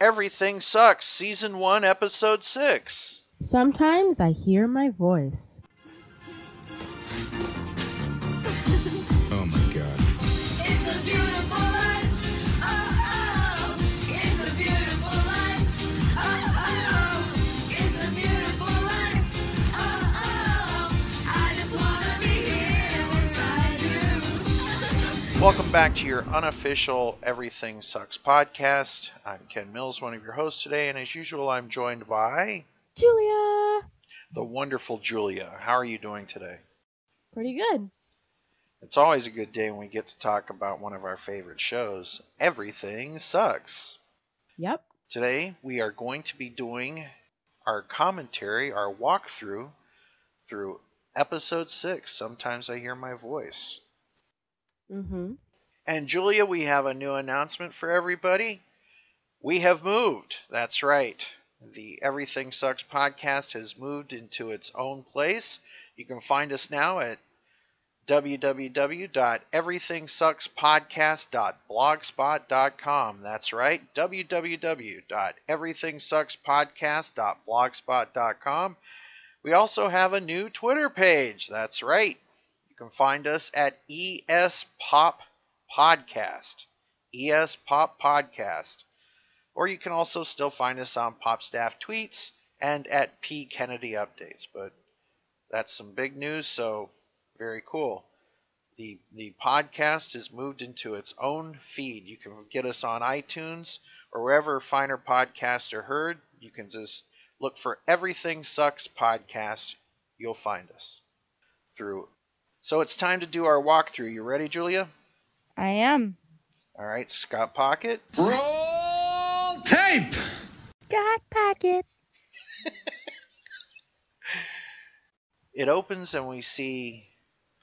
Everything Sucks, Season 1, Episode 6. Sometimes I hear my voice. Welcome back to your unofficial Everything Sucks podcast. I'm Ken Mills, one of your hosts today, and as usual, I'm joined by Julia! the wonderful Julia. How are you doing today? Pretty good. It's always a good day when we get to talk about one of our favorite shows, Everything Sucks. Yep. Today, we are going to be doing our commentary, our walkthrough through episode 6. Sometimes I hear my voice. Mm-hmm. And Julia, we have a new announcement for everybody. We have moved. That's right. The Everything Sucks podcast has moved into its own place. You can find us now at www.everythingsuckspodcast.blogspot.com. That's right, www.everythingsuckspodcast.blogspot.com. We also have a new Twitter page. That's right. Can find us at ES Pop Podcast. ES Pop Podcast. Or you can also still find us on Pop Staff Tweets and at P Kennedy Updates. But that's some big news, so very cool. The the podcast has moved into its own feed. You can get us on iTunes or wherever finer podcasts are heard. You can just look for Everything Sucks podcast. You'll find us through. So it's time to do our walkthrough. You ready, Julia? I am. All right, Scott Pocket. Roll tape! Scott Pocket. It opens and we see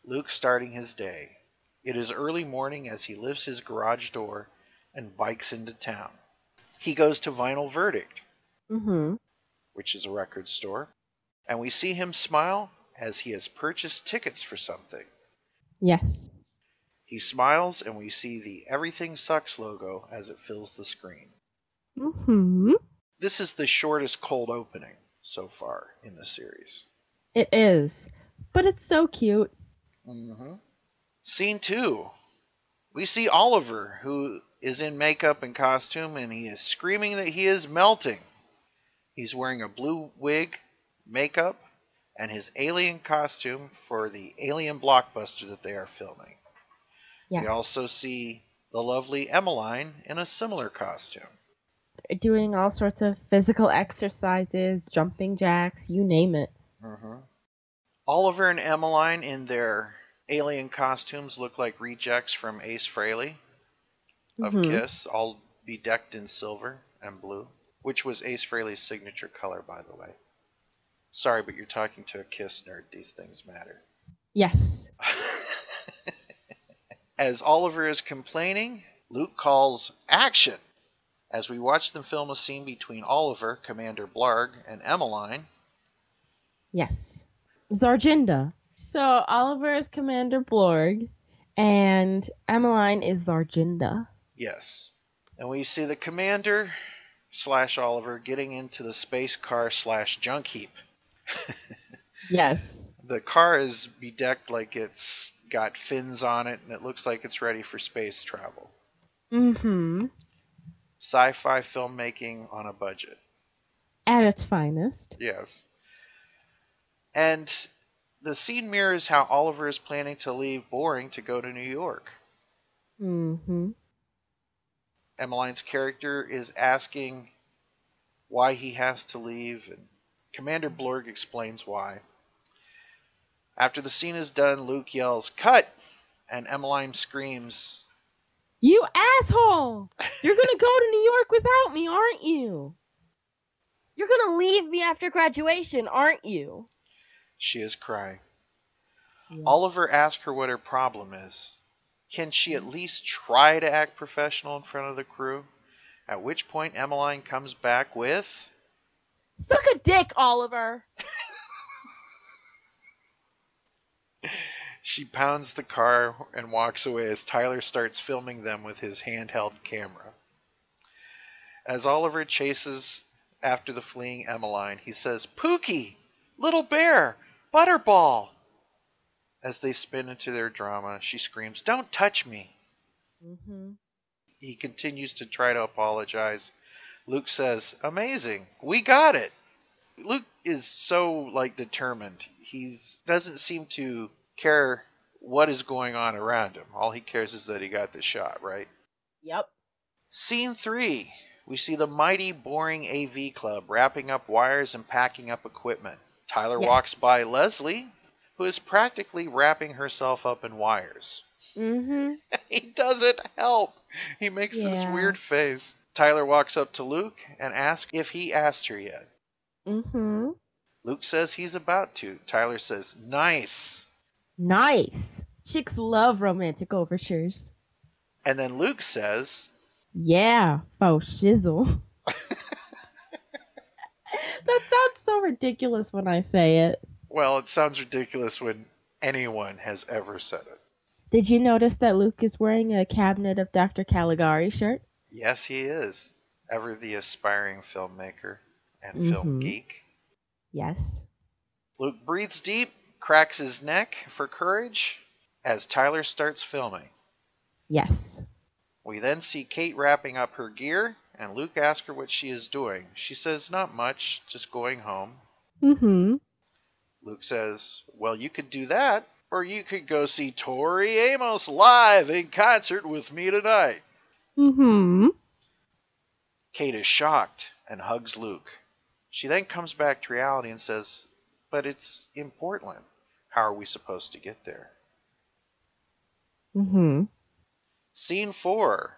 Luke starting his day. It is early morning as he lifts his garage door and bikes into town. He goes to Vinyl Verdict, Mm-hmm. which is a record store, and we see him smile as he has purchased tickets for something. Yes. He smiles and we see the Everything Sucks logo as it fills the screen. Mm-hmm. This is the shortest cold opening so far in the series. It is. But it's so cute. Mm-hmm. Scene two. We see Oliver, who is in makeup and costume, and he is screaming that he is melting. He's wearing a blue wig, makeup, and his alien costume for the alien blockbuster that they are filming. Yes. We also see the lovely Emmeline in a similar costume. They're doing all sorts of physical exercises, jumping jacks, you name it. Mm-hmm. Oliver and Emmeline in their alien costumes look like rejects from Ace Frehley of Mhm. Kiss, all bedecked in silver and blue, which was Ace Frehley's signature color, by the way. Sorry, but you're talking to a Kiss nerd. These things matter. Yes. As Oliver is complaining, Luke calls action. As we watch them film a scene between Oliver, Commander Blarg, and Emmeline, Yes. Zarginda. So Oliver is Commander Blorg, and Emmeline is Zarginda. Yes. And we see the commander slash Oliver getting into the space car slash junk heap. Yes. The car is bedecked like it's got fins on it and it looks like it's ready for space travel. Mm-hmm. Sci fi filmmaking on a budget. At its finest. Yes. And the scene mirrors how Oliver is planning to leave Boring to go to New York. Mm-hmm. Emmeline's character is asking why he has to leave, and Commander Blorg explains why. After the scene is done, Luke yells, Cut! And Emmeline screams, You asshole! You're gonna go to New York without me, aren't you? You're gonna leave me after graduation, aren't you? She is crying. Yeah. Oliver asks her what her problem is. Can she at least try to act professional in front of the crew? At which point, Emmeline comes back with, Suck a dick, Oliver! She pounds the car and walks away as Tyler starts filming them with his handheld camera. As Oliver chases after the fleeing Emmeline, he says, Pookie! Little bear! Butterball! As they spin into their drama, she screams, Don't touch me! Mm-hmm. He continues to try to apologize. Luke says, Amazing! We got it! Luke is so, like, determined. He's doesn't seem to care what is going on around him. All he cares is that he got the shot, right? Yep. Scene three. We see the mighty, boring AV club wrapping up wires and packing up equipment. Tyler Yes. walks by Leslie, who is practically wrapping herself up in wires. Mm-hmm. he doesn't help. He makes this weird face. Tyler walks up to Luke and asks if he asked her yet. Mm-hmm. Luke says he's about to. Tyler says, Nice. Nice. Chicks love romantic overtures. And then Luke says, Yeah, faux shizzle. that sounds so ridiculous when I say it. Well, it sounds ridiculous when anyone has ever said it. Did you notice that Luke is wearing a Cabinet of Dr. Caligari shirt? Yes, he is. Ever the aspiring filmmaker and film Mhm. geek. Yes. Luke breathes deep, cracks his neck for courage as Tyler starts filming. Yes. We then see Kate wrapping up her gear, and Luke asks her what she is doing. She says, Not much, just going home. Mm-hmm. Luke says, Well, you could do that, or you could go see Tori Amos live in concert with me tonight. Mm-hmm. Kate is shocked and hugs Luke. She then comes back to reality and says, But it's in Portland. How are we supposed to get there? Mm-hmm. Scene 4.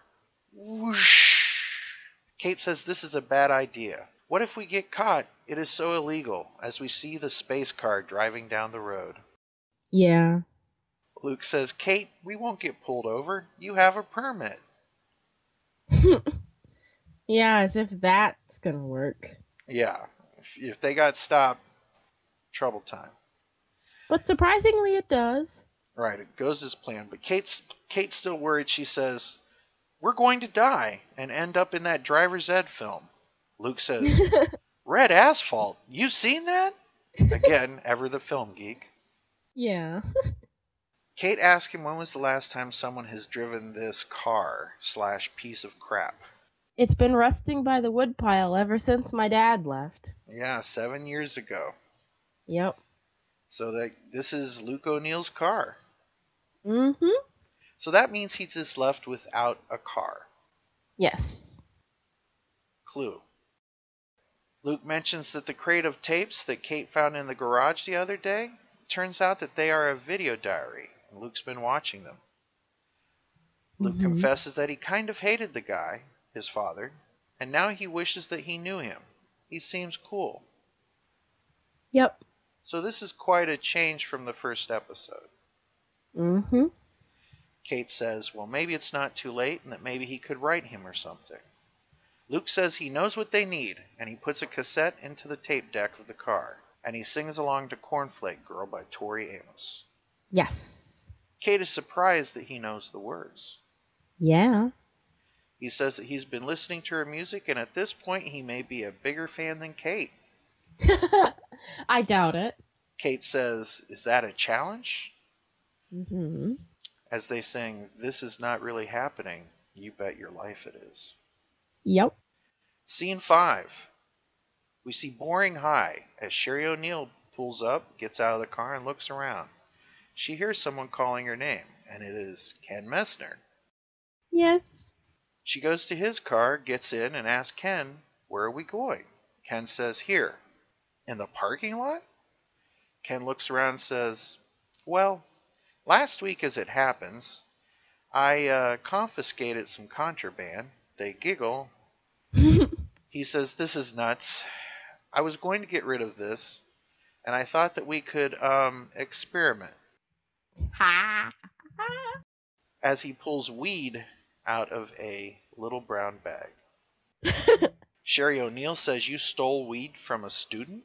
Whoosh. Kate says this is a bad idea. What if we get caught? It is so illegal, as we see the space car driving down the road. Yeah. Luke says, Kate, we won't get pulled over. You have a permit. yeah, as if that's gonna work. Yeah, if, if they got stopped, trouble time. But surprisingly it does. Right, it goes as planned. But Kate's Kate's still worried. She says, "We're going to die and end up in that driver's ed film." Luke says, "Red asphalt. You seen that?" Again, ever the film geek. yeah. Kate asks him when was the last time someone has driven this car slash piece of crap. It's been rusting by the woodpile ever since my dad left. Yeah, seven years ago. Yep. So that this is Luke O'Neill's car. Mm-hmm. So that means he's just left without a car. Yes. Clue. Luke mentions that the crate of tapes that Kate found in the garage the other day turns out that they are a video diary, and Luke's been watching them. Luke Mhm. confesses that he kind of hated the guy, his father, and now he wishes that he knew him. He seems cool. Yep. So this is quite a change from the first episode. Mm-hmm. Kate says, well, maybe it's not too late and that maybe he could write him or something. Luke says he knows what they need, and he puts a cassette into the tape deck of the car, and he sings along to Cornflake Girl by Tori Amos. Yes. Kate is surprised that he knows the words. Yeah. He says that he's been listening to her music, and at this point he may be a bigger fan than Kate. I doubt it. Kate says, Is that a challenge? Mm-hmm. As they sing, This is not really happening. You bet your life it is. Yep. Scene 5. We see Boring High as Sherry O'Neill pulls up, gets out of the car, and looks around. She hears someone calling her name, and it is Ken Messner. Yes. She goes to his car, gets in, and asks Ken, Where are we going? Ken says, Here. In the parking lot? Ken looks around and says, Well, last week as it happens, I uh, confiscated some contraband. They giggle. He says, This is nuts. I was going to get rid of this, and I thought that we could um, experiment. Ha. As he pulls weed out of a little brown bag. Sherry O'Neill says, You stole weed from a student?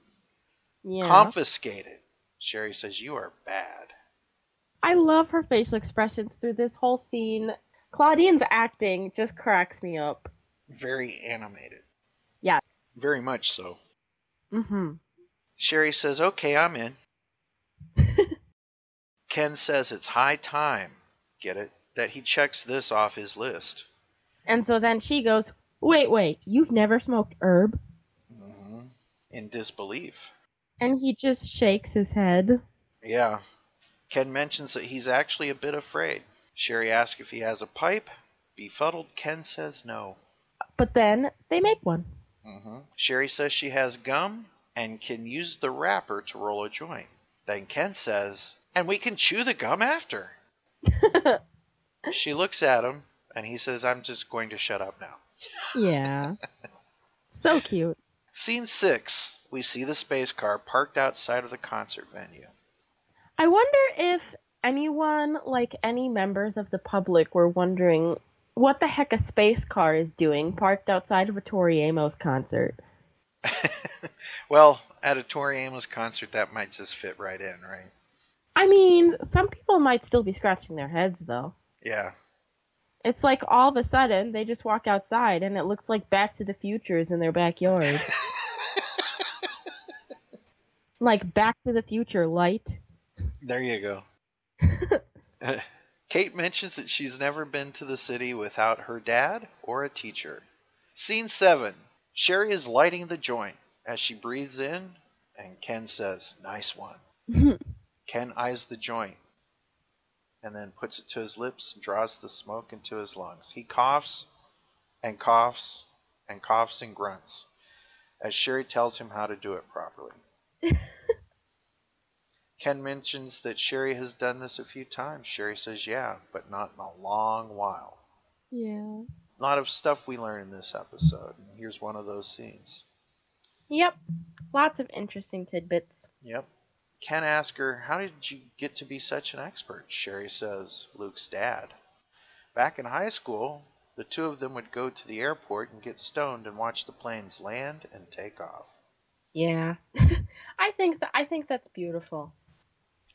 yeah. Confiscated. Sherry says, You are bad. I love her facial expressions through this whole scene. Claudine's acting just cracks me up. Very animated. Yeah. Very much so. Mm-hmm. Sherry says, Okay, I'm in. Ken says it's high time, get it, that he checks this off his list. And so then she goes, Wait, wait, you've never smoked herb? hmm In disbelief. And he just shakes his head. Yeah. Ken mentions that he's actually a bit afraid. Sherry asks if he has a pipe. Befuddled, Ken says no. But then they make one. hmm Sherry says she has gum and can use the wrapper to roll a joint. Then Ken says, and we can chew the gum after. she looks at him and he says, I'm just going to shut up now. Yeah. so cute. Scene six. We see the space car parked outside of the concert venue. I wonder if anyone, like any members of the public, were wondering what the heck a space car is doing parked outside of a Tori Amos concert. well, at a Tori Amos concert, that might just fit right in, right? I mean, some people might still be scratching their heads, though. Yeah. It's like all of a sudden they just walk outside and it looks like Back to the Future is in their backyard. like Back to the Future light. There you go. Uh, Kate mentions that she's never been to the city without her dad or a teacher. Scene 7. Sherry is lighting the joint as she breathes in, and Ken says, Nice one. Ken eyes the joint and then puts it to his lips and draws the smoke into his lungs. He coughs and coughs and coughs and grunts as Sherry tells him how to do it properly. Ken mentions that Sherry has done this a few times. Sherry says, yeah, but not in a long while. yeah. A lot of stuff we learn in this episode. And here's one of those scenes. Yep. Lots of interesting tidbits. Yep. Ken asks her, How did you get to be such an expert? Sherry says, Luke's dad. Back in high school, the two of them would go to the airport and get stoned and watch the planes land and take off. Yeah. I think that I think that's beautiful.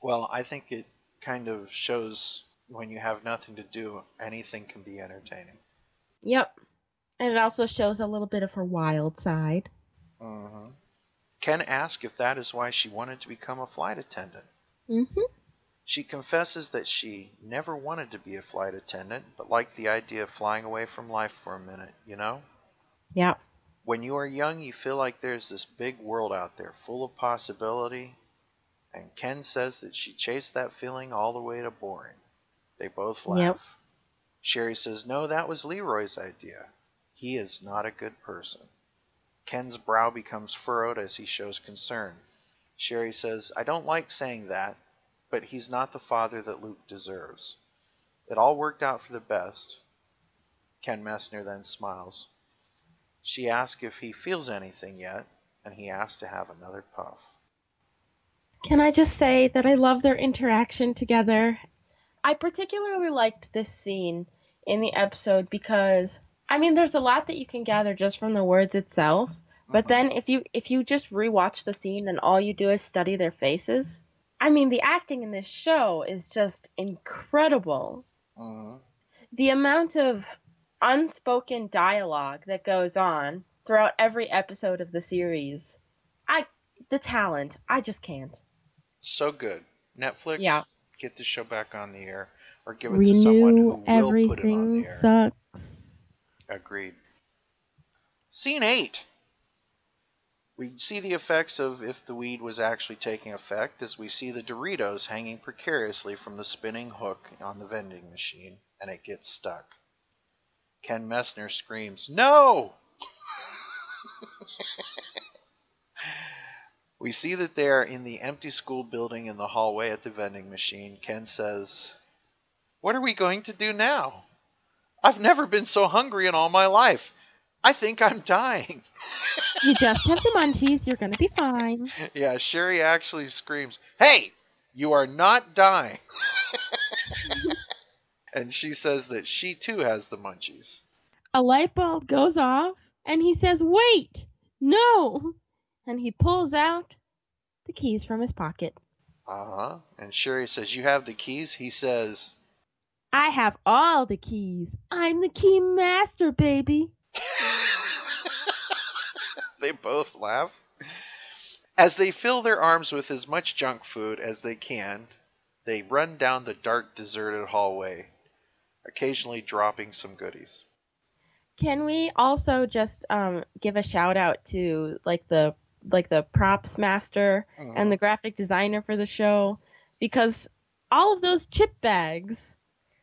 Well, I think it kind of shows when you have nothing to do, anything can be entertaining. Yep. And it also shows a little bit of her wild side. hmm Ken asks if that is why she wanted to become a flight attendant. Mm-hmm. She confesses that she never wanted to be a flight attendant, but liked the idea of flying away from life for a minute, you know? Yeah. When you are young, you feel like there's this big world out there full of possibility, and Ken says that she chased that feeling all the way to boring. They both laugh. Yep. Sherry says, No, that was Leroy's idea. He is not a good person. Ken's brow becomes furrowed as he shows concern. Sherry says, I don't like saying that, but he's not the father that Luke deserves. It all worked out for the best. Ken Messner then smiles. She asks if he feels anything yet, and he asks to have another puff. Can I just say that I love their interaction together? I particularly liked this scene in the episode because I mean there's a lot that you can gather just from the words itself, but then if you if you just rewatch the scene and all you do is study their faces, I mean the acting in this show is just incredible. hmm The amount of unspoken dialogue that goes on throughout every episode of the series. I the talent, I just can't. So good. Netflix, Yeah. get the show back on the air, or give it to someone who will put it on everything the air. sucks. Agreed. Scene 8. We see the effects of if the weed was actually taking effect as we see the Doritos hanging precariously from the spinning hook on the vending machine, and it gets stuck. Ken Messner screams, No! we see that they are in the empty school building in the hallway at the vending machine. Ken says, What are we going to do now? I've never been so hungry in all my life. I think I'm dying. You just have the munchies, you're gonna be fine. yeah, Sherry actually screams, Hey, you are not dying. and she says that she too has the munchies. A light bulb goes off, and he says, Wait! No! And he pulls out the keys from his pocket. Uh huh. And Sherry says, You have the keys? He says, I have all the keys. I'm the key master, baby. they both laugh. As they fill their arms with as much junk food as they can, they run down the dark, deserted hallway, occasionally dropping some goodies. Can we also just um, give a shout out to like the like the props master and the graphic designer for the show because all of those chip bags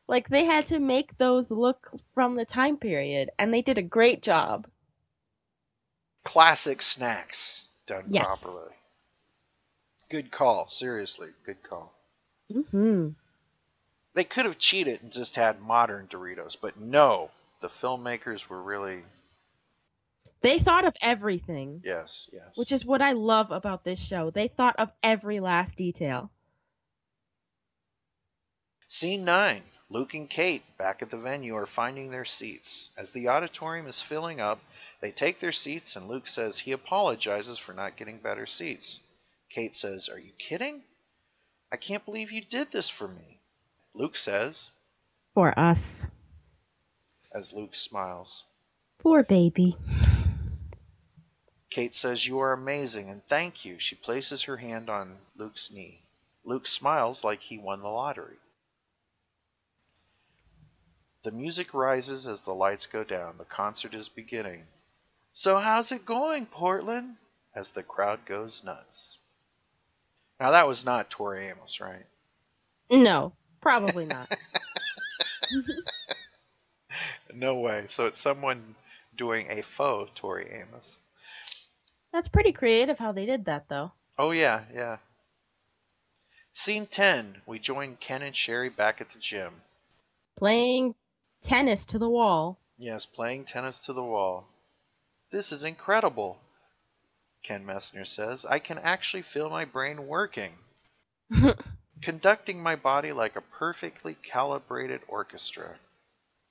like they had to make those look from the time period and they did a great job. classic snacks done Yes. properly. Good call, seriously, good call. Mhm. They could have cheated and just had modern Doritos, but no, the filmmakers were really They thought of everything, yes, yes. which is what I love about this show. They thought of every last detail. Scene 9. Luke and Kate, back at the venue, are finding their seats. As the auditorium is filling up, they take their seats, and Luke says he apologizes for not getting better seats. Kate says, Are you kidding? I can't believe you did this for me. Luke says, For us. as Luke smiles. Poor baby. Kate says, You are amazing and thank you. She places her hand on Luke's knee. Luke smiles like he won the lottery. The music rises as the lights go down. The concert is beginning. So, how's it going, Portland? As the crowd goes nuts. Now, that was not Tori Amos, right? No, probably not. No way. So, it's someone doing a faux Tori Amos. That's pretty creative how they did that though. Oh, yeah, yeah. Scene 10. We join Ken and Sherry back at the gym. Playing tennis to the wall. Yes, playing tennis to the wall. This is incredible, Ken Messner says. I can actually feel my brain working, conducting my body like a perfectly calibrated orchestra.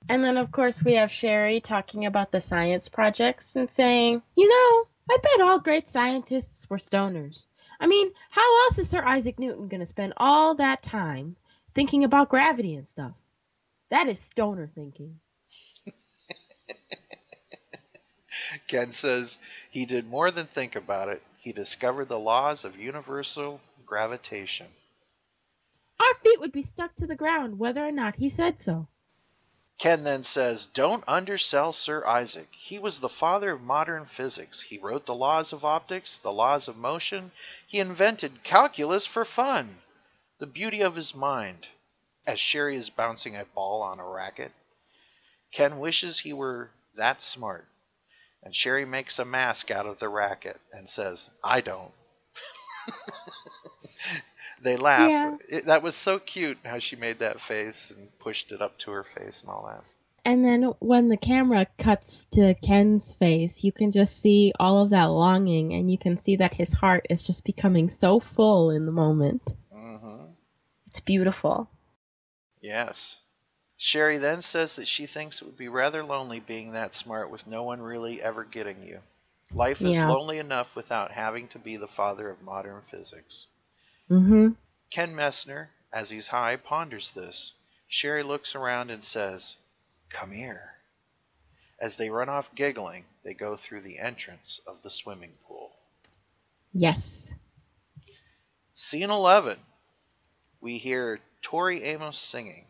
And then, of course, we have Sherry talking about the science projects and saying, you know, I bet all great scientists were stoners. I mean, how else is Sir Isaac Newton going to spend all that time thinking about gravity and stuff? That is stoner thinking. Ken says he did more than think about it. He discovered the laws of universal gravitation. Our feet would be stuck to the ground whether or not he said so. Ken then says, Don't undersell Sir Isaac. He was the father of modern physics. He wrote the laws of optics, the laws of motion. He invented calculus for fun. The beauty of his mind. As Sherry is bouncing a ball on a racket, Ken wishes he were that smart. And Sherry makes a mask out of the racket and says, I don't. they laugh. Yeah. It, that was so cute how she made that face and pushed it up to her face and all that. And then when the camera cuts to Ken's face, you can just see all of that longing, and you can see that his heart is just becoming so full in the moment. hmm It's beautiful. Yes. Sherry then says that she thinks it would be rather lonely being that smart with no one really ever getting you. Life is Yeah. lonely enough without having to be the father of modern physics. Mm-hmm. Ken Messner, as he's high, ponders this. Sherry looks around and says, Come here. As they run off giggling, they go through the entrance of the swimming pool. Yes. Scene 11. We hear Tori Amos singing.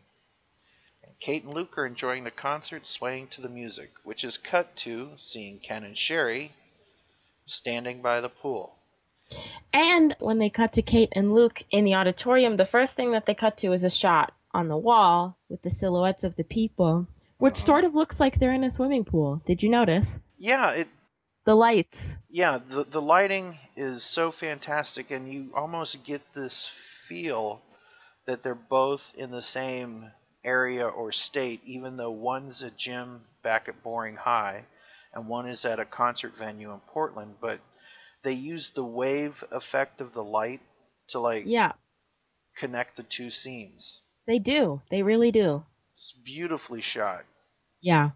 And Kate and Luke are enjoying the concert, swaying to the music, which is cut to seeing Ken and Sherry standing by the pool. And when they cut to Kate and Luke in the auditorium, the first thing that they cut to is a shot on the wall with the silhouettes of the people, which Uh-huh. sort of looks like they're in a swimming pool. Did you notice? Yeah, it The lights. yeah, the the lighting is so fantastic and you almost get this feel that they're both in the same area or state even though one's a gym back at Boring High and one is at a concert venue in Portland, but they use the wave effect of the light to like Yeah, connect the two scenes. they do. They really do. It's beautifully shot. Yeah.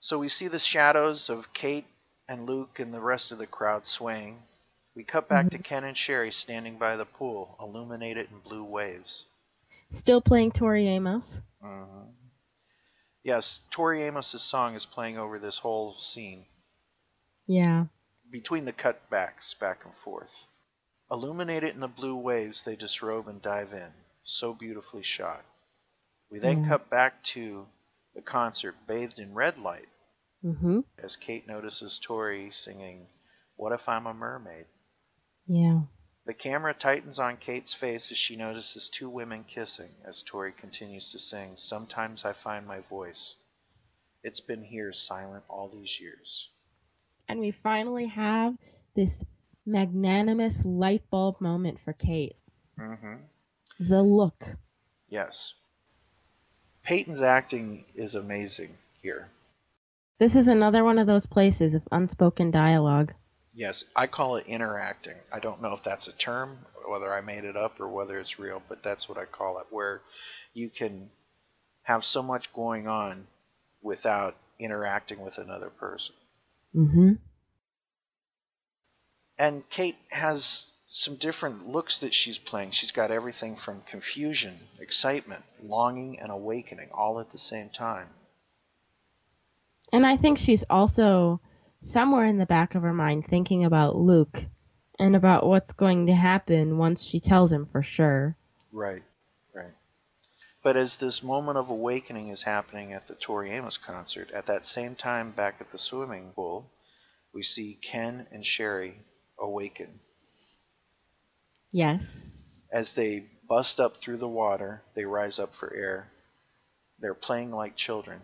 So we see the shadows of Kate and Luke and the rest of the crowd swaying. We cut back to Ken and Sherry standing by the pool, illuminated in blue waves. Still playing Tori Amos. Mhm. Yes, Tori Amos's song is playing over this whole scene Yeah. between the cutbacks back and forth. Illuminated in the blue waves, they disrobe and dive in. So beautifully shot. We then Yeah. cut back to the concert bathed in red light Mhm. as Kate notices Tori singing, What If I'm a Mermaid? Yeah. The camera tightens on Kate's face as she notices two women kissing as Tori continues to sing, Sometimes I find my voice. It's been here silent all these years. And we finally have this magnanimous light bulb moment for Kate. Mm-hmm. The look. Yes. Peyton's acting is amazing here. This is another one of those places of unspoken dialogue. Yes, I call it interacting. I don't know if that's a term, whether I made it up or whether it's real, but that's what I call it, where you can have so much going on without interacting with another person. Mm-hmm. And Kate has some different looks that she's playing. She's got everything from confusion, excitement, longing, and awakening all at the same time. And I think she's also somewhere in the back of her mind thinking about Luke and about what's going to happen once she tells him for sure. Right, right. But as this moment of awakening is happening at the Tori Amos concert, at that same time back at the swimming pool, we see Ken and Sherry awaken. Yes. As they bust up through the water, they rise up for air. They're playing like children.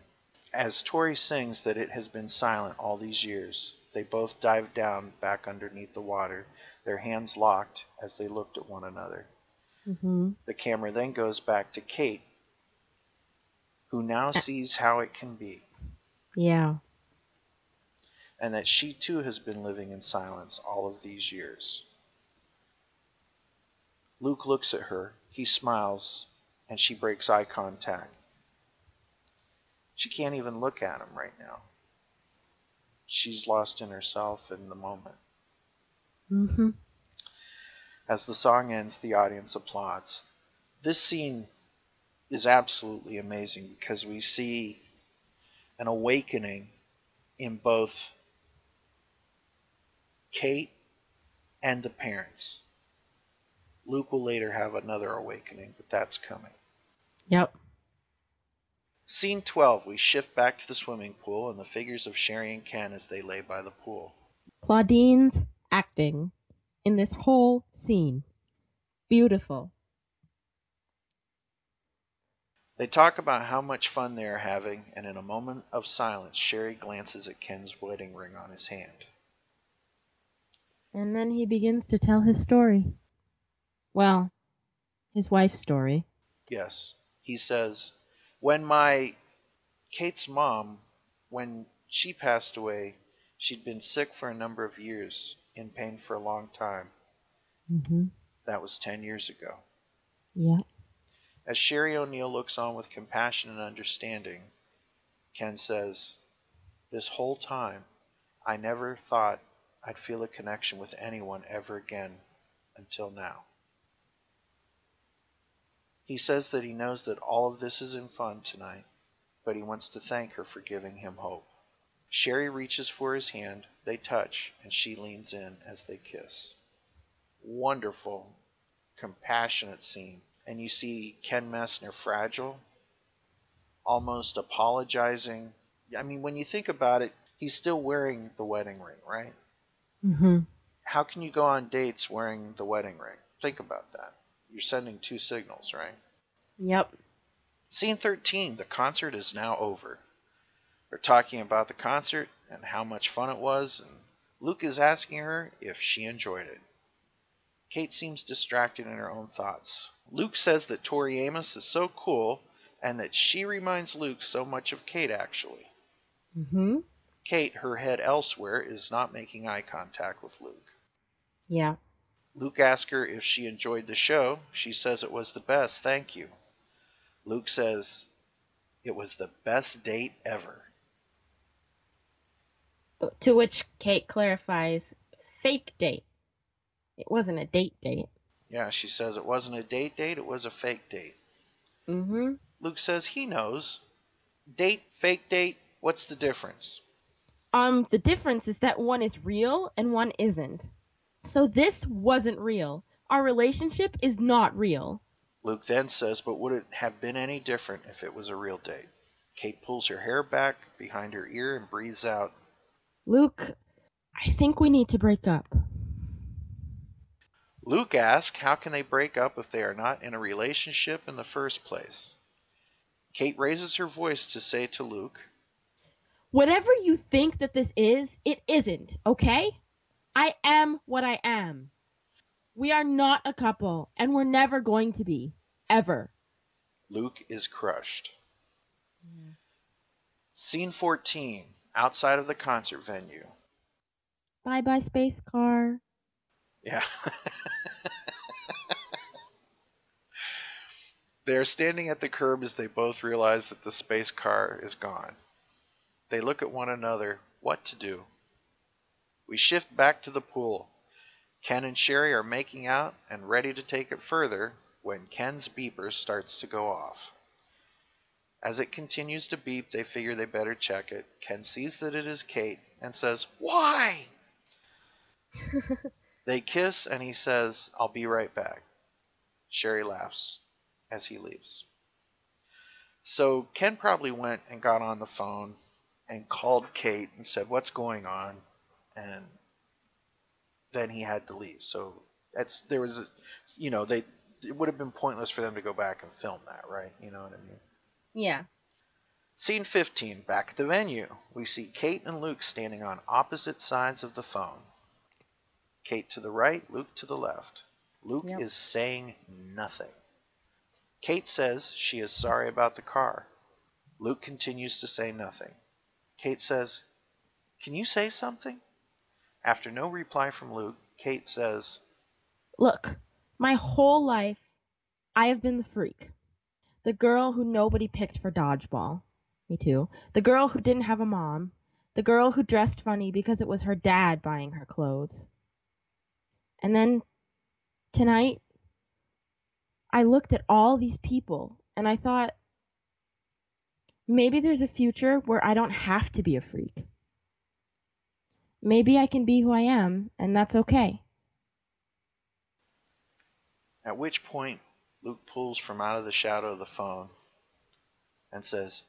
As Tori sings that it has been silent all these years, they both dive down back underneath the water, their hands locked as they looked at one another. Mm-hmm. The camera then goes back to Kate, who now sees how it can be, Yeah. and that she too has been living in silence all of these years. Luke looks at her, he smiles, and she breaks eye contact. She can't even look at him right now. She's lost in herself in the moment. Mm-hmm. As the song ends, the audience applauds. This scene is absolutely amazing because we see an awakening in both Kate and the parents. Luke will later have another awakening, but that's coming. Yep. Scene 12, we shift back to the swimming pool and the figures of Sherry and Ken as they lay by the pool. Claudine's acting in this whole scene. Beautiful. They talk about how much fun they are having, and in a moment of silence, Sherry glances at Ken's wedding ring on his hand. And then he begins to tell his story. Well, his wife's story. Yes. He says, When my Kate's mom, when she passed away, she'd been sick for a number of years, in pain for a long time. Mm-hmm. That was 10 years ago. Yeah. As Sherry O'Neill looks on with compassion and understanding, Ken says, This whole time, I never thought I'd feel a connection with anyone ever again until now. He says that he knows that all of this is in fun tonight, but he wants to thank her for giving him hope. Sherry reaches for his hand, they touch, and she leans in as they kiss. Wonderful, compassionate scene. And you see Ken Messner fragile, almost apologizing. I mean, when you think about it, he's still wearing the wedding ring, right? Mm-hmm. How can you go on dates wearing the wedding ring? Think about that. You're sending two signals, right? Yep. Scene 13, the concert is now over. They're talking about the concert and how much fun it was, and Luke is asking her if she enjoyed it. Kate seems distracted in her own thoughts. Luke says that Tori Amos is so cool and that she reminds Luke so much of Kate, actually. Mm-hmm. Kate, her head elsewhere, is not making eye contact with Luke. Yeah. Luke asks her if she enjoyed the show. She says it was the best, thank you. Luke says, It was the best date ever. To which Kate clarifies, fake date. It wasn't a date date. Yeah, she says it wasn't a date date, it was a fake date. Mm-hmm. Luke says he knows. Date, fake date, what's the difference? Um, the difference is that one is real and one isn't. So this wasn't real. Our relationship is not real. Luke then says, But would it have been any different if it was a real date? Kate pulls her hair back behind her ear and breathes out, Luke, I think we need to break up. Luke asks, How can they break up if they are not in a relationship in the first place? Kate raises her voice to say to Luke, Whatever you think that this is, it isn't, okay? I am what I am. We are not a couple, and we're never going to be. Ever. Luke is crushed. Scene 14, outside of the concert venue. Bye bye, space car. Yeah. they are standing at the curb as they both realize that the space car is gone. They look at one another, what to do. We shift back to the pool. Ken and Sherry are making out and ready to take it further when Ken's beeper starts to go off. As it continues to beep, they figure they better check it. Ken sees that it is Kate and says, Why? They kiss and he says, I'll be right back. Sherry laughs as he leaves. So Ken probably went and got on the phone and called Kate and said, What's going on? And then he had to leave. So that's there was a you know, they it would have been pointless for them to go back and film that, right? You know what I mean? Yeah. Scene 15, back at the venue. We see Kate and Luke standing on opposite sides of the phone. Kate to the right, Luke to the left. Luke Yep. is saying nothing. Kate says she is sorry about the car. Luke continues to say nothing. Kate says, Can you say something? After no reply from Luke, Kate says, Look, my whole life, I have been the freak. The girl who nobody picked for dodgeball. Me too. The girl who didn't have a mom. The girl who dressed funny because it was her dad buying her clothes. And then tonight, I looked at all these people and I thought, maybe there's a future where I don't have to be a freak. Maybe I can be who I am, and that's okay. At which point, Luke pulls from out of the shadow of the phone and says,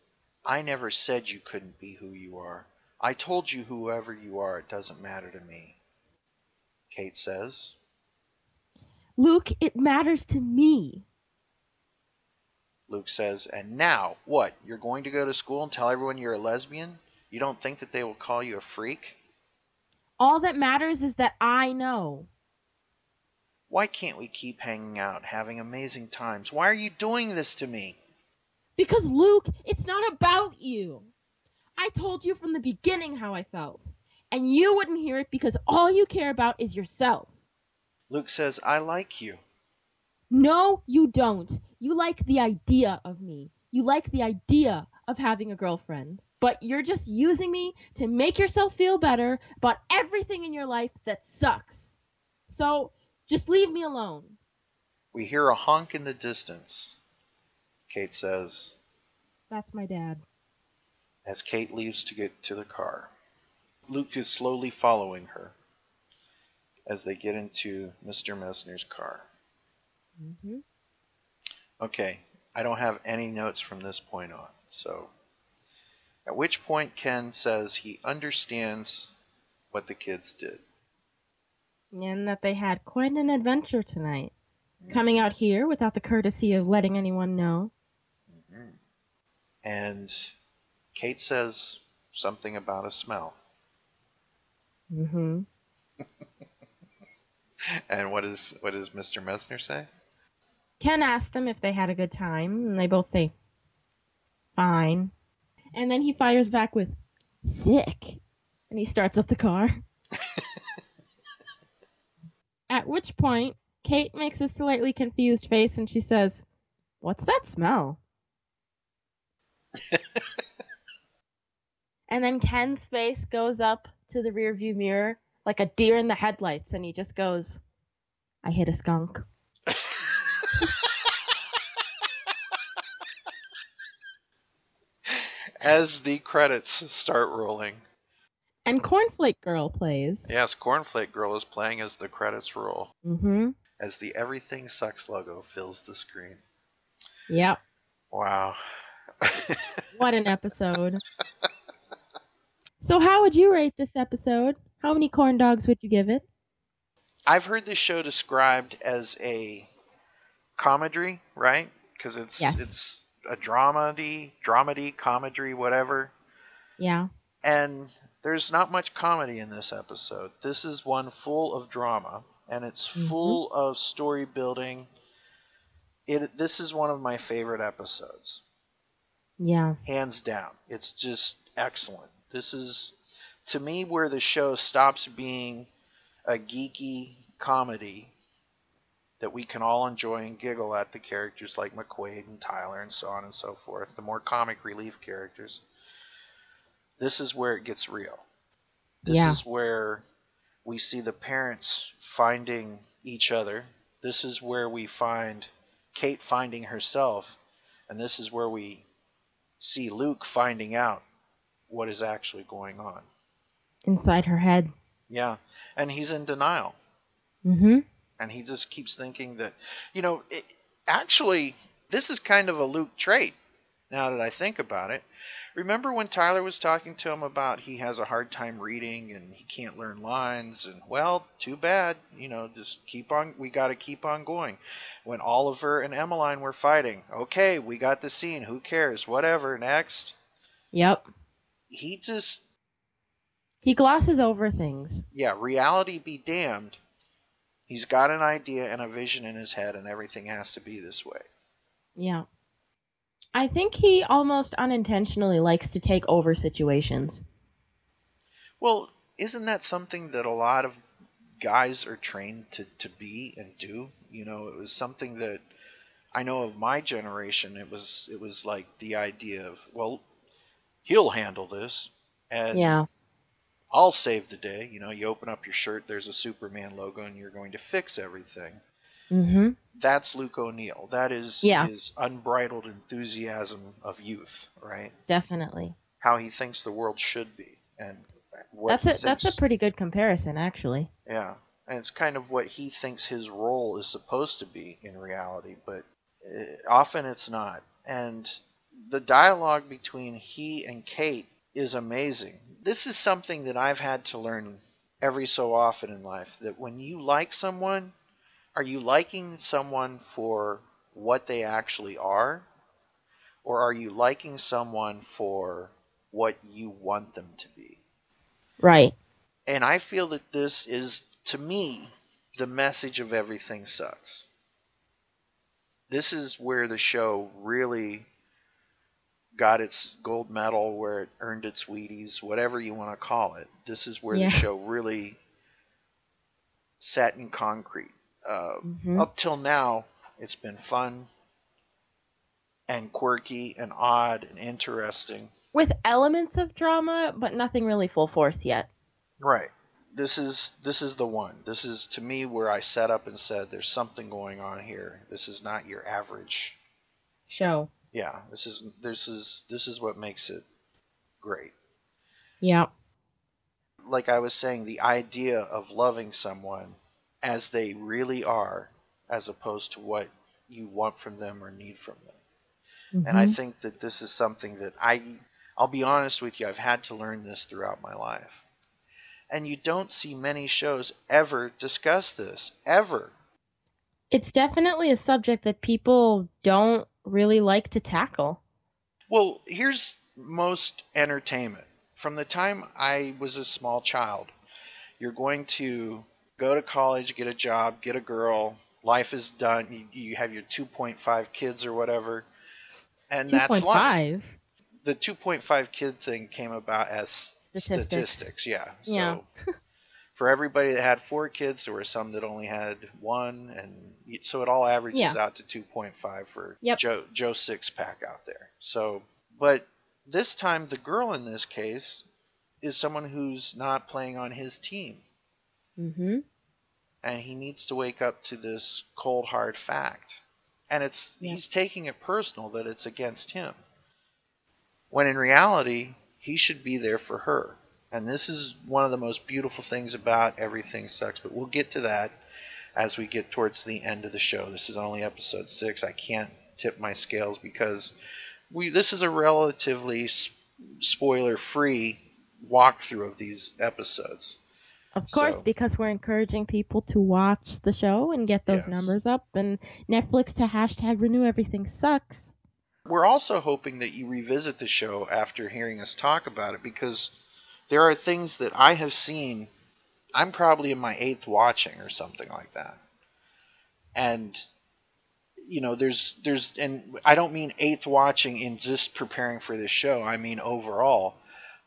I never said you couldn't be who you are. I told you whoever you are, it doesn't matter to me. Kate says, Luke, it matters to me. Luke says, and now, what? You're going to go to school and tell everyone you're a lesbian? You don't think that they will call you a freak? All that matters is that I know. Why can't we keep hanging out, having amazing times? Why are you doing this to me? Because, Luke, it's not about you. I told you from the beginning how I felt. And you wouldn't hear it because all you care about is yourself. Luke says, I like you. No, you don't. You like the idea of me. You like the idea of having a girlfriend. But you're just using me to make yourself feel better about everything in your life that sucks. So just leave me alone. We hear a honk in the distance. Kate says, That's my dad. as Kate leaves to get to the car. Luke is slowly following her as they get into Mr. Messner's car. Mm-hmm. Okay, I don't have any notes from this point on, so. At which point Ken says he understands what the kids did. And that they had quite an adventure tonight. Coming out here without the courtesy of letting anyone know. And Kate says something about a smell. Mm-hmm. And what is what does Mr. Messner say? Ken asked them if they had a good time, and they both say, fine. And then he fires back with, sick. And he starts up the car. At which point, Kate makes a slightly confused face and she says, What's that smell? and then Ken's face goes up to the rearview mirror like a deer in the headlights, and he just goes, I hit a skunk. As the credits start rolling. And Cornflake Girl plays. Yes, Cornflake Girl is playing as the credits roll, Mm-hmm. as the Everything Sucks logo fills the screen. Yep. Wow. What an episode. so how would you rate this episode? How many corn dogs would you give it? I've heard this show described as a comedy, right? Because it's Yes. it's a dramedy, dramedy, comedy, whatever. Yeah. And there's not much comedy in this episode. This is one full of drama, and it's Mhm. full of story building. It this is one of my favorite episodes, Yeah. hands down. It's just excellent. This is to me where the show stops being a geeky comedy that we can all enjoy and giggle at the characters like McQuaid and Tyler and so on and so forth, the more comic relief characters. This is where it gets real. This Yeah. is where we see the parents finding each other. This is where we find Kate finding herself. And this is where we see Luke finding out what is actually going on. Inside her head. Yeah. And he's in denial. Mm-hmm. And he just keeps thinking that you know it, actually this is kind of a luke trait now that i think about it remember when tyler was talking to him about he has a hard time reading and he can't learn lines and well too bad you know just keep on we got to keep on going when oliver and emaline were fighting okay we got the scene who cares whatever next Yep. he just He glosses over things. yeah, reality be damned. He's got an idea and a vision in his head, and everything has to be this way. Yeah. I think he almost unintentionally likes to take over situations. Well, isn't that something that a lot of guys are trained to, to be and do? You know, it was something that I know of my generation. It was it was like the idea of well, he'll handle this, and Yeah. I'll save the day. You know, you open up your shirt, there's a Superman logo, and you're going to fix everything. Mm-hmm. That's Luke O'Neil. That is Yeah. his unbridled enthusiasm of youth, right? Definitely. How he thinks the world should be, and what That's a that's a pretty good comparison, actually. yeah, and it's kind of what he thinks his role is supposed to be in reality, but uh, often it's not. And the dialogue between he and Kate is amazing. This is something that I've had to learn every so often in life that when you like someone, are you liking someone for what they actually are? Or are you liking someone for what you want them to be? Right. And I feel that this is, to me, the message of Everything Sucks. This is where the show really got its gold medal, where it earned its Wheaties, whatever you want to call it. This is where Yeah. the show really sat in concrete. Uh, Mhm. Up till now, it's been fun and quirky and odd and interesting. With elements of drama, but nothing really full force yet. Right. This is this is the one. This is to me where I set up and said there's something going on here. This is not your average. Show. Yeah, this is this is this is what makes it great. Yeah. Like I was saying the idea of loving someone as they really are as opposed to what you want from them or need from them. And I Mhm. think that this is something that I I'll be honest with you, I've had to learn this throughout my life. And you don't see many shows ever discuss this. Ever. it's definitely a subject that people don't really like to tackle. Well, here's most entertainment. From the time I was a small child, you're going to go to college, get a job, get a girl, life is done. You, you have your 2.5 kids or whatever. And that's life. the 2.5 kid thing came about as Statistics. statistics, yeah. So Yeah. for everybody that had four kids, there were some that only had one, and so it all averages Yeah. out to 2.5 for Yep. Joe Joe six pack out there. So, but this time the girl in this case is someone who's not playing on his team, Mm-hmm. and he needs to wake up to this cold hard fact, and it's Yeah. he's taking it personal that it's against him. when in reality, he should be there for her. And this is one of the most beautiful things about Everything Sucks, but we'll get to that as we get towards the end of the show. This is only episode 6. I can't tip my scales because we this is a relatively spoiler free walkthrough of these episodes. Of course, So- because we're encouraging people to watch the show and get those Yes. numbers up, and Netflix to hashtag renew everything sucks. We're also hoping that you revisit the show after hearing us talk about it because there are things that I have seen. I'm probably in my eighth watching or something like that. And you know, there's there's and I don't mean eighth watching in just preparing for this show. I mean overall.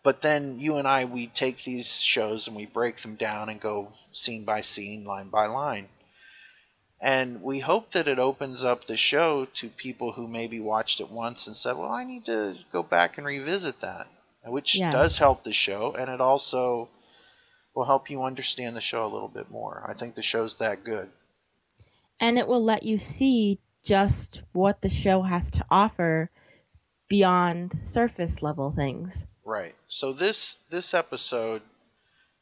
But then you and I we take these shows and we break them down and go scene by scene, line by line. And we hope that it opens up the show to people who maybe watched it once and said, "Well, I need to go back and revisit that," which Yes. does help the show, and it also will help you understand the show a little bit more. I think the show's that good. And it will let you see just what the show has to offer beyond surface level things. Right. So this this episode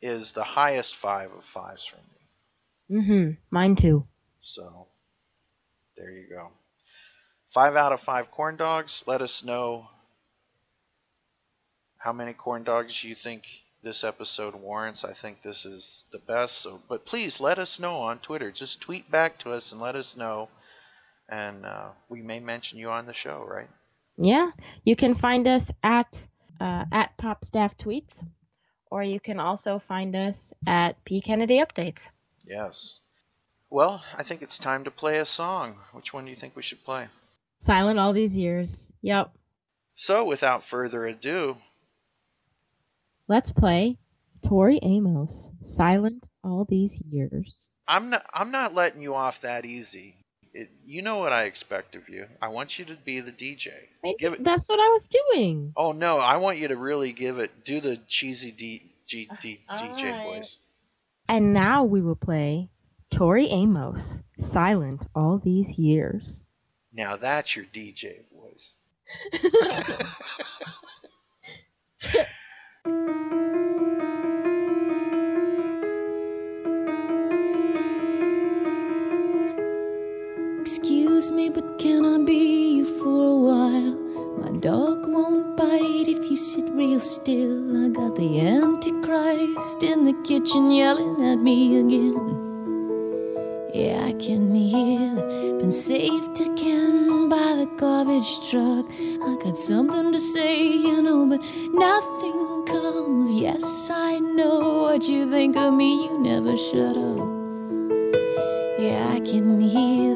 is the highest five of fives for me. Mm-hmm. Mine too. So there you go. Five out of five corn dogs. Let us know how many corn dogs do you think this episode warrants. I think this is the best. So, but please let us know on Twitter. Just tweet back to us and let us know, and uh, we may mention you on the show. Right? Yeah, you can find us at uh, at Pop Staff Tweets, or you can also find us at P Kennedy Updates. Yes. Well, I think it's time to play a song. Which one do you think we should play? Silent all these years. Yep. So, without further ado, Let's play Tori Amos. Silent all these years. I'm not I'm not letting you off that easy. It, you know what I expect of you. I want you to be the DJ. I- it. That's what I was doing. Oh no, I want you to really give it. Do the cheesy D, G, D, DJ right. voice. And now we will play Tori Amos. Silent all these years. Now that's your DJ voice. Me, but can I be you for a while? My dog won't bite if you sit real still. I got the Antichrist in the kitchen yelling at me again. Yeah, I can hear been saved again by the garbage truck. I got something to say, you know, but nothing comes. Yes, I know what you think of me. You never shut up. Yeah, I can hear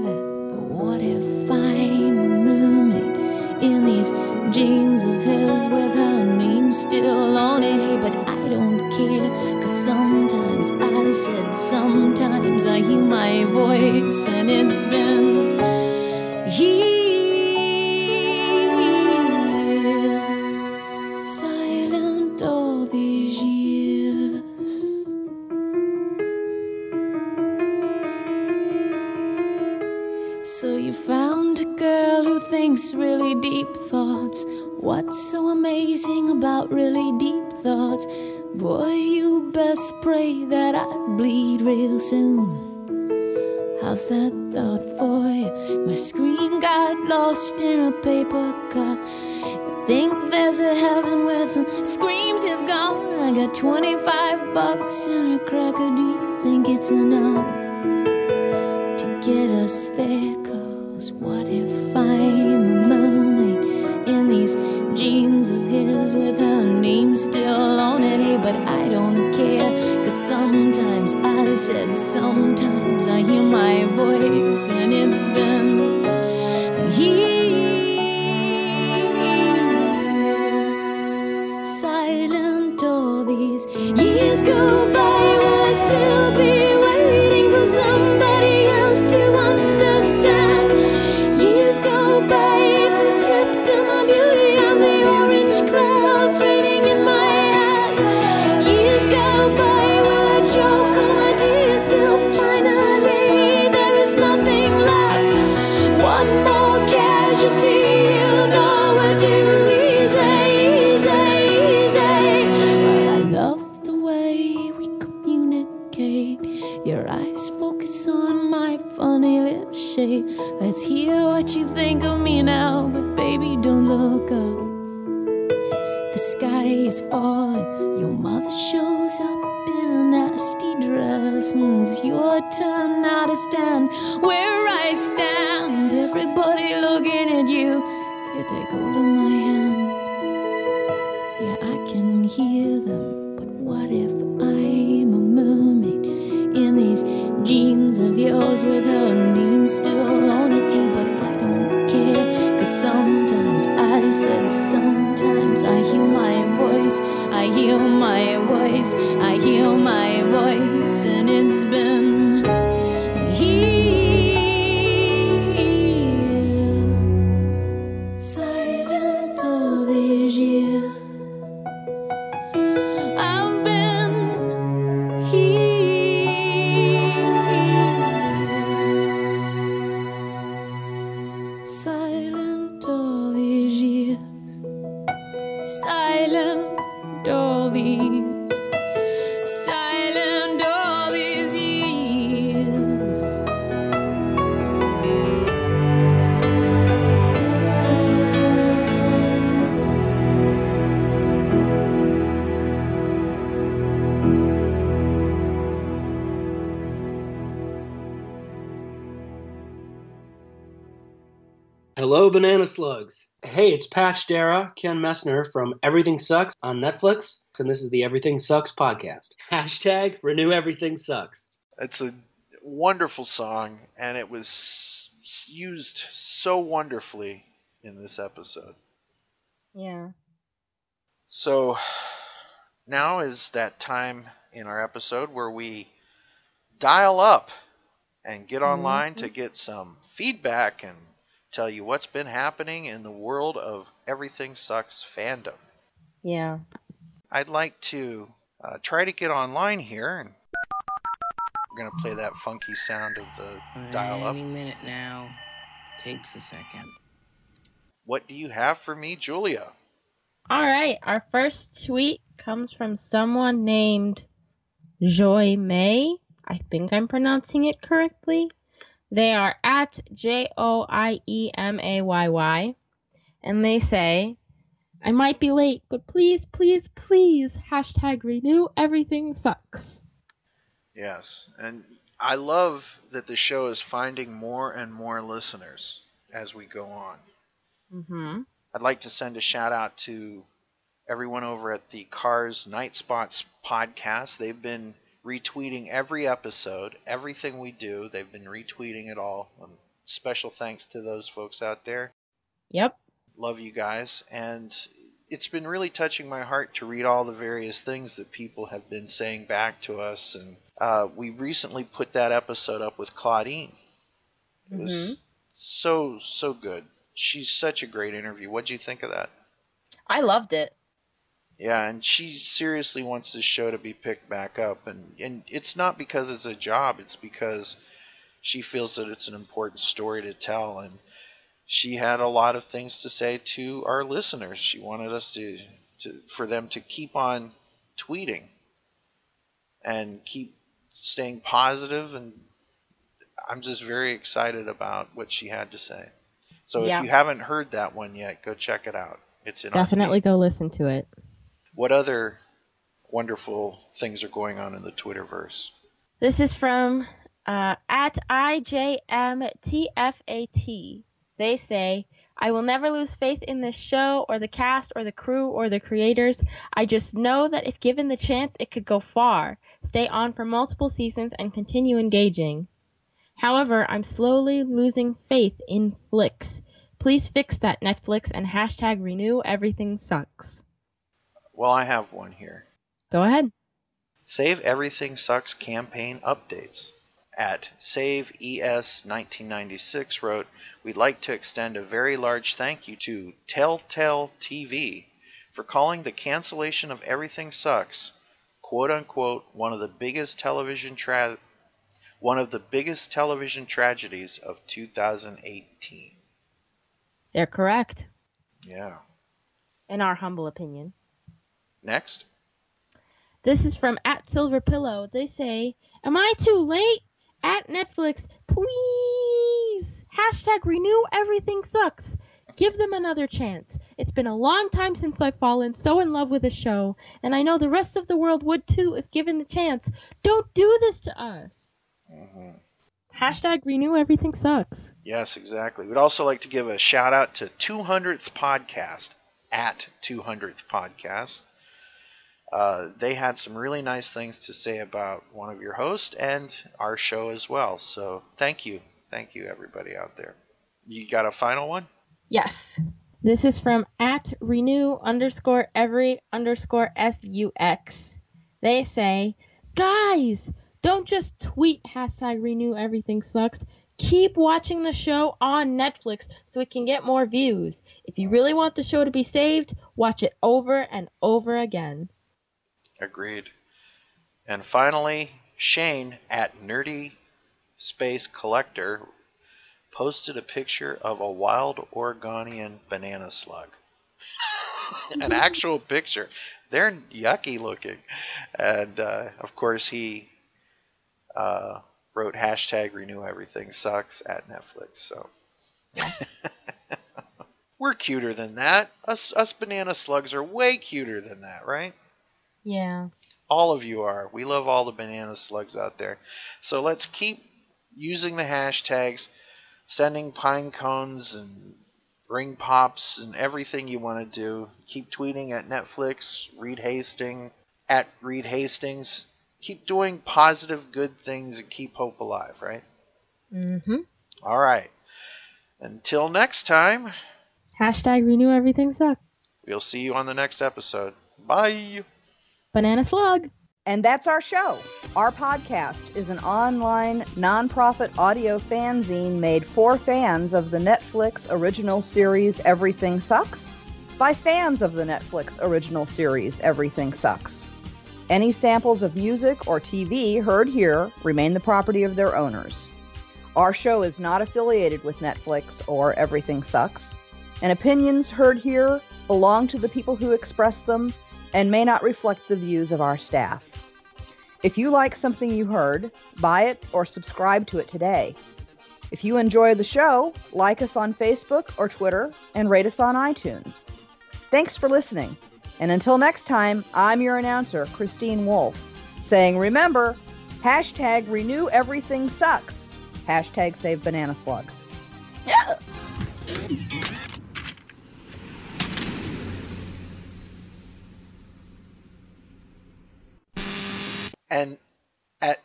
these jeans of his with her name still on it? But I don't care. Cause sometimes I said, sometimes I hear my voice, and it's been here. Real soon. How's that thought for you? My scream got lost in a paper cup. Think there's a heaven where some screams have gone. I got 25 bucks and a cracker. Do you think it's enough? to get us there. Cause what if I'm a mermaid in these jeans of his with her name still on it? Hey, but I don't care. Cause sometimes I said, sometimes I hear my voice, and it's been here. Silent all these years go by. Banana Slugs. Hey, it's Patch Dara, Ken Messner from Everything Sucks on Netflix, and this is the Everything Sucks podcast. Hashtag renew Everything Sucks. It's a wonderful song, and it was used so wonderfully in this episode. Yeah. So now is that time in our episode where we dial up and get mm-hmm. online to get some feedback and tell you what's been happening in the world of Everything Sucks fandom. Yeah. I'd like to uh, try to get online here, and we're going to play that funky sound of the dial up. Any minute now. Takes a second. What do you have for me, Julia? All right. Our first tweet comes from someone named Joy May. I think I'm pronouncing it correctly. They are at J O I E M A Y Y. And they say, I might be late, but please, please, please, hashtag renew everything sucks. Yes, and I love that the show is finding more and more listeners as we go on. Mm-hmm. I'd like to send a shout out to everyone over at the Cars Night Spots podcast. They've been retweeting every episode, everything we do. They've been retweeting it all. Um, special thanks to those folks out there. Yep. Love you guys. And it's been really touching my heart to read all the various things that people have been saying back to us. And uh, we recently put that episode up with Claudine. It was Mhm. so, so good. She's such a great interview. What'd you think of that? I loved it. Yeah, and she seriously wants this show to be picked back up, and and it's not because it's a job; it's because she feels that it's an important story to tell, and she had a lot of things to say to our listeners. She wanted us to, to for them to keep on tweeting and keep staying positive, and I'm just very excited about what she had to say. So Yeah. if you haven't heard that one yet, go check it out. It's. Definitely go listen to it. What other wonderful things are going on in the Twitterverse? This is from uh, at IJMTFAT. They say, I will never lose faith in this show or the cast or the crew or the creators. I just know that if given the chance, it could go far, stay on for multiple seasons, and continue engaging. However, I'm slowly losing faith in flicks. Please fix that, Netflix, and hashtag renew everything sucks. Well, I have one here. Go ahead. Save Everything Sucks campaign updates. At SaveES1996 wrote, We'd like to extend a very large thank you to Telltale TV for calling the cancellation of Everything Sucks, quote unquote, one of the biggest television tra- one of the biggest television tragedies of 2018. They're correct, Yeah. in our humble opinion. Next. This is from at Silver Pillow. They say, "Am I too late?" At Netflix, please. Hashtag renew everything sucks. Give them another chance. It's been a long time since I've fallen so in love with a show, and I know the rest of the world would too if given the chance. Don't do this to us. hmm Hashtag renew everything sucks. Yes, exactly. We'd also like to give a shout out to 200th Podcast, at 200th Podcast. Uh, they had some really nice things to say about one of your hosts and our show as well. So thank you. Thank you, everybody out there. You got a final one? Yes. This is from at renew underscore every underscore sux. They say, guys, don't just tweet hashtag renew everything sucks. Keep watching the show on Netflix so it can get more views. If you really want the show to be saved, watch it over and over again. Agreed. And finally, Shane at Nerdy Space Collector posted a picture of a wild Oregonian banana slug. An actual picture. They're yucky looking. And uh, of course, he uh, wrote hashtag renew everything sucks at Netflix. So Yes. we're cuter than that. Us, us banana slugs are way cuter than that, right? Yeah. All of you are. We love all the banana slugs out there. So let's keep using the hashtags, sending pine cones and ring pops and everything you want to do. Keep tweeting at Netflix, Reed Hastings, at Reed Hastings. Keep doing positive, good things and keep hope alive, right? Mm-hmm. All right. Until next time, Hashtag renew everything suck. we'll see you on the next episode. Bye. Banana slug. And that's our show. Our podcast is an online, nonprofit audio fanzine made for fans of the Netflix original series Everything Sucks by fans of the Netflix original series Everything Sucks. Any samples of music or TV heard here remain the property of their owners. Our show is not affiliated with Netflix or Everything Sucks, and opinions heard here belong to the people who express them and may not reflect the views of our staff. If you like something you heard, buy it or subscribe to it today. If you enjoy the show, like us on Facebook or Twitter and rate us on iTunes. Thanks for listening. And until next time, I'm your announcer, Christine Wolf, saying remember, hashtag renew everything sucks. Hashtag save banana slug. and at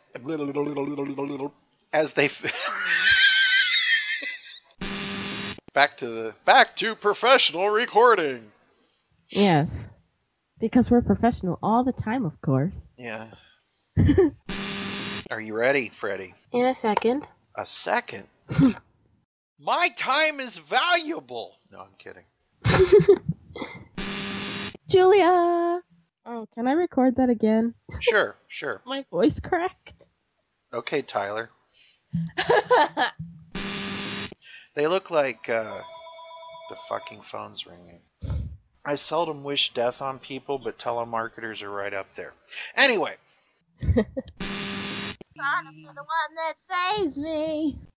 as they back to the back to professional recording. Yes. Because we're professional all the time, of course. Yeah. Are you ready, Freddy? In a second. A second. My time is valuable. No, I'm kidding. Julia! Oh, can I record that again? Sure, sure. My voice cracked. Okay, Tyler. They look like uh, the fucking phone's ringing. I seldom wish death on people, but telemarketers are right up there. Anyway, Trying to be the one that saves me.